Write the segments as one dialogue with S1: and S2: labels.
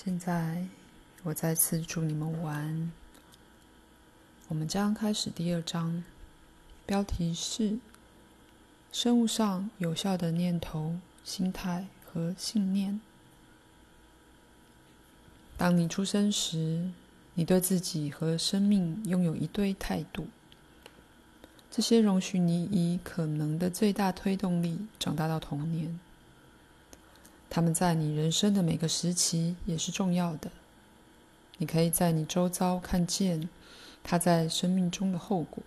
S1: 现在，我再次祝你们晚安。我们将开始第二章，标题是“生物上有效的念头、心态和信念”。当你出生时，你对自己和生命拥有一堆态度，这些容许你以可能的最大推动力长大到童年。他们在你人生的每个时期也是重要的。你可以在你周遭看见他在生命中的后果。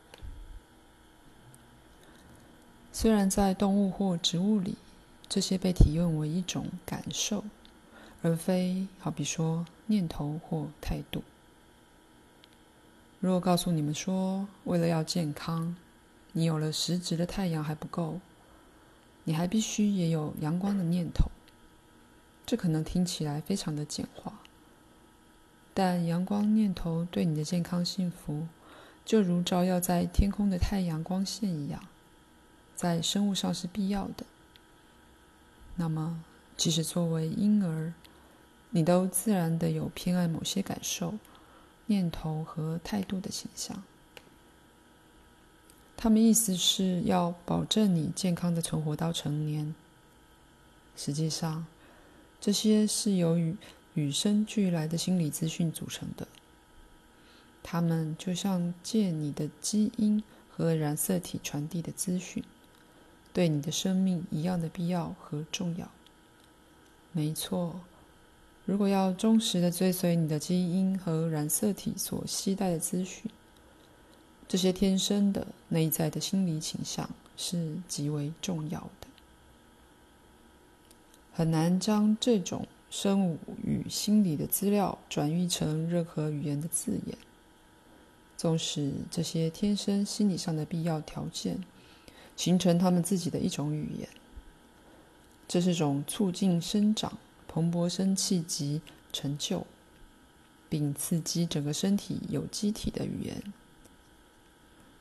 S1: 虽然在动物或植物里，这些被体验为一种感受，而非好比说念头或态度。如果告诉你们说，为了要健康，你有了实质的太阳还不够，你还必须也有阳光的念头。这可能听起来非常的简化，但阳光念头对你的健康幸福，就如照耀在天空的太阳光线一样，在生物上是必要的。那么，即使作为婴儿，你都自然的有偏爱某些感受、念头和态度的倾向。他们意思是要保证你健康的存活到成年。实际上，这些是由与与生俱来的心理资讯组成的，它们就像借你的基因和染色体传递的资讯，对你的生命一样的必要和重要。没错，如果要忠实的追随你的基因和染色体所携带的资讯，这些天生的内在的心理倾向是极为重要的。很难将这种生物与心理的资料转译成任何语言的字眼。纵使这些天生心理上的必要条件形成他们自己的一种语言，这是种促进生长、蓬勃生气及成就，并刺激整个身体有机体的语言，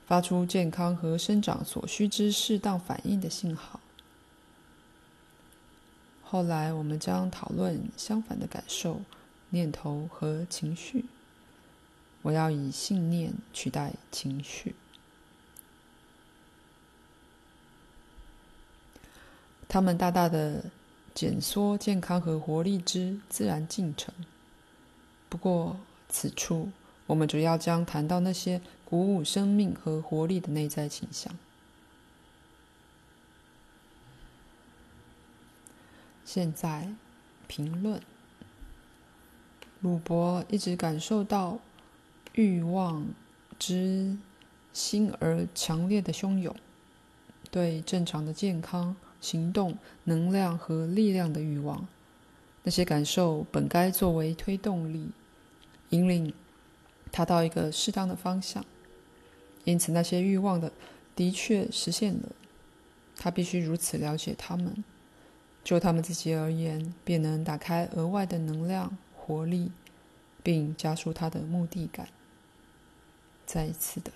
S1: 发出健康和生长所需之适当反应的信号。后来，我们将讨论相反的感受、念头和情绪。我要以信念取代情绪。它们大大的减缩健康和活力之自然进程。不过，此处我们主要将谈到那些鼓舞生命和活力的内在倾向。现在，评论。鲁伯一直感受到欲望之新而强烈的汹涌，对正常的健康、行动、能量和力量的欲望。那些感受本该作为推动力，引领他到一个适当的方向。因此，那些欲望的的确实现了。他必须如此了解他们。就他们自己而言，便能打开额外的能量、活力，并加速他的目的感。再一次的，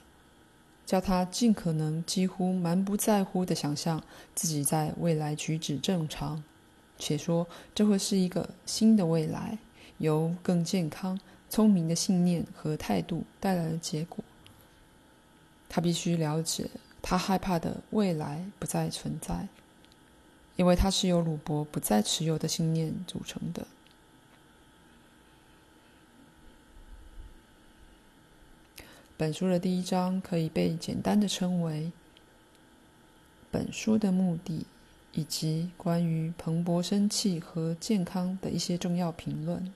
S1: 叫他尽可能、几乎蛮不在乎的想象自己在未来举止正常，且说这会是一个新的未来，由更健康、聪明的信念和态度带来的结果。他必须了解，他害怕的未来不再存在。因为它是由鲁伯不再持有的信念组成的。本书的第一章可以被简单的称为“本书的目的”以及关于蓬勃生气和健康的一些重要评论。